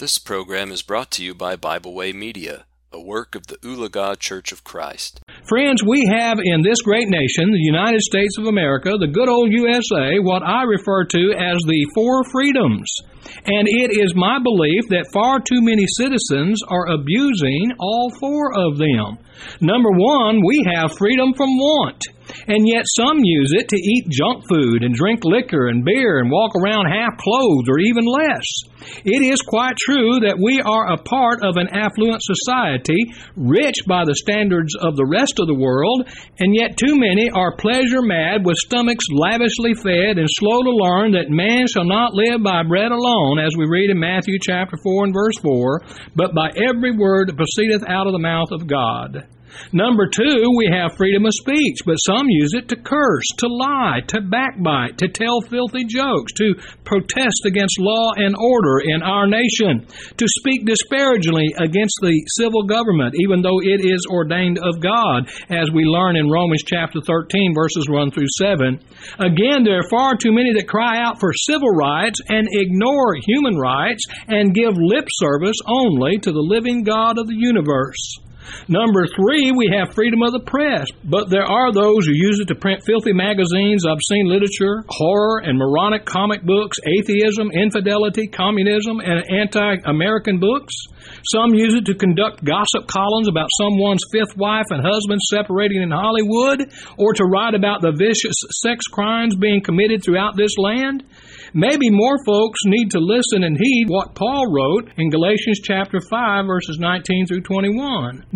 This program is brought to you by Bible Way Media, a work of the Ulaga Church of Christ. Friends, we have in this great nation, the United States of America, the good old USA, what I refer to as the four freedoms. And it is my belief that far too many citizens are abusing all four of them. Number one, we have freedom from want. And yet some use it to eat junk food and drink liquor and beer and walk around half clothed or even less. It is quite true that we are a part of an affluent society, rich by the standards of the rest of the world, and yet too many are pleasure mad with stomachs lavishly fed and slow to learn that man shall not live by bread alone, as we read in Matthew chapter 4 and verse 4, but by every word that proceedeth out of the mouth of God. Number two, we have freedom of speech, but some use it to curse, to lie, to backbite, to tell filthy jokes, to protest against law and order in our nation, to speak disparagingly against the civil government, even though it is ordained of God, as we learn in Romans chapter 13, verses 1 through 7. Again, there are far too many that cry out for civil rights and ignore human rights and give lip service only to the living God of the universe. Number three, we have freedom of the press, but there are those who use it to print filthy magazines, obscene literature, horror and moronic comic books, atheism, infidelity, communism, and anti American books. Some use it to conduct gossip columns about someone's fifth wife and husband separating in Hollywood, or to write about the vicious sex crimes being committed throughout this land. Maybe more folks need to listen and heed what Paul wrote in Galatians chapter 5 verses 19 through 21.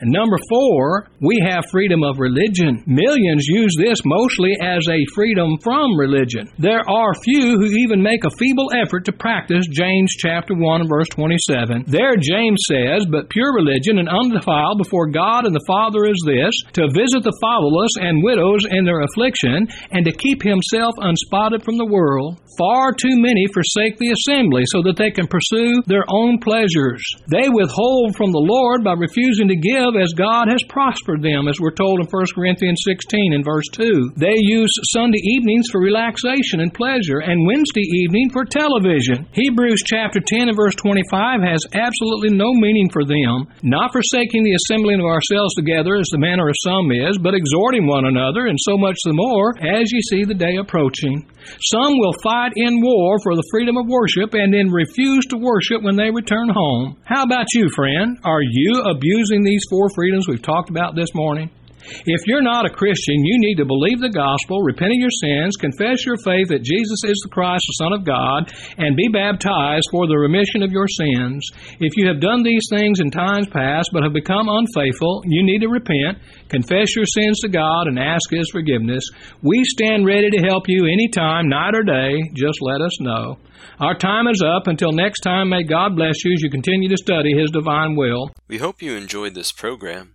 And number four, we have freedom of religion. Millions use this mostly as a freedom from religion. There are few who even make a feeble effort to practice James chapter 1 verse 27. There James says, But pure religion and undefiled before God and the Father is this, to visit the fatherless and widows in their affliction, and to keep himself unspotted from the world. Far too many forsake the assembly so that they can pursue their own pleasures. They withhold from the Lord by refusing to give as God has prospered them, as we're told in 1 Corinthians 16 and verse 2. They use Sunday evenings for relaxation and pleasure, and Wednesday evening for television. Hebrews chapter 10 and verse 25 has absolutely no meaning for them, not forsaking the assembling of ourselves together as the manner of some is, but exhorting one another, and so much the more as ye see the day approaching. Some will fight in war for the freedom of worship and then refuse to worship when they return home. How about you, friend? Are you abusing these four freedoms we've talked about this morning? If you're not a Christian, you need to believe the gospel, repent of your sins, confess your faith that Jesus is the Christ, the Son of God, and be baptized for the remission of your sins. If you have done these things in times past but have become unfaithful, you need to repent, confess your sins to God, and ask His forgiveness. We stand ready to help you anytime, night or day. Just let us know. Our time is up. Until next time, may God bless you as you continue to study His divine will. We hope you enjoyed this program.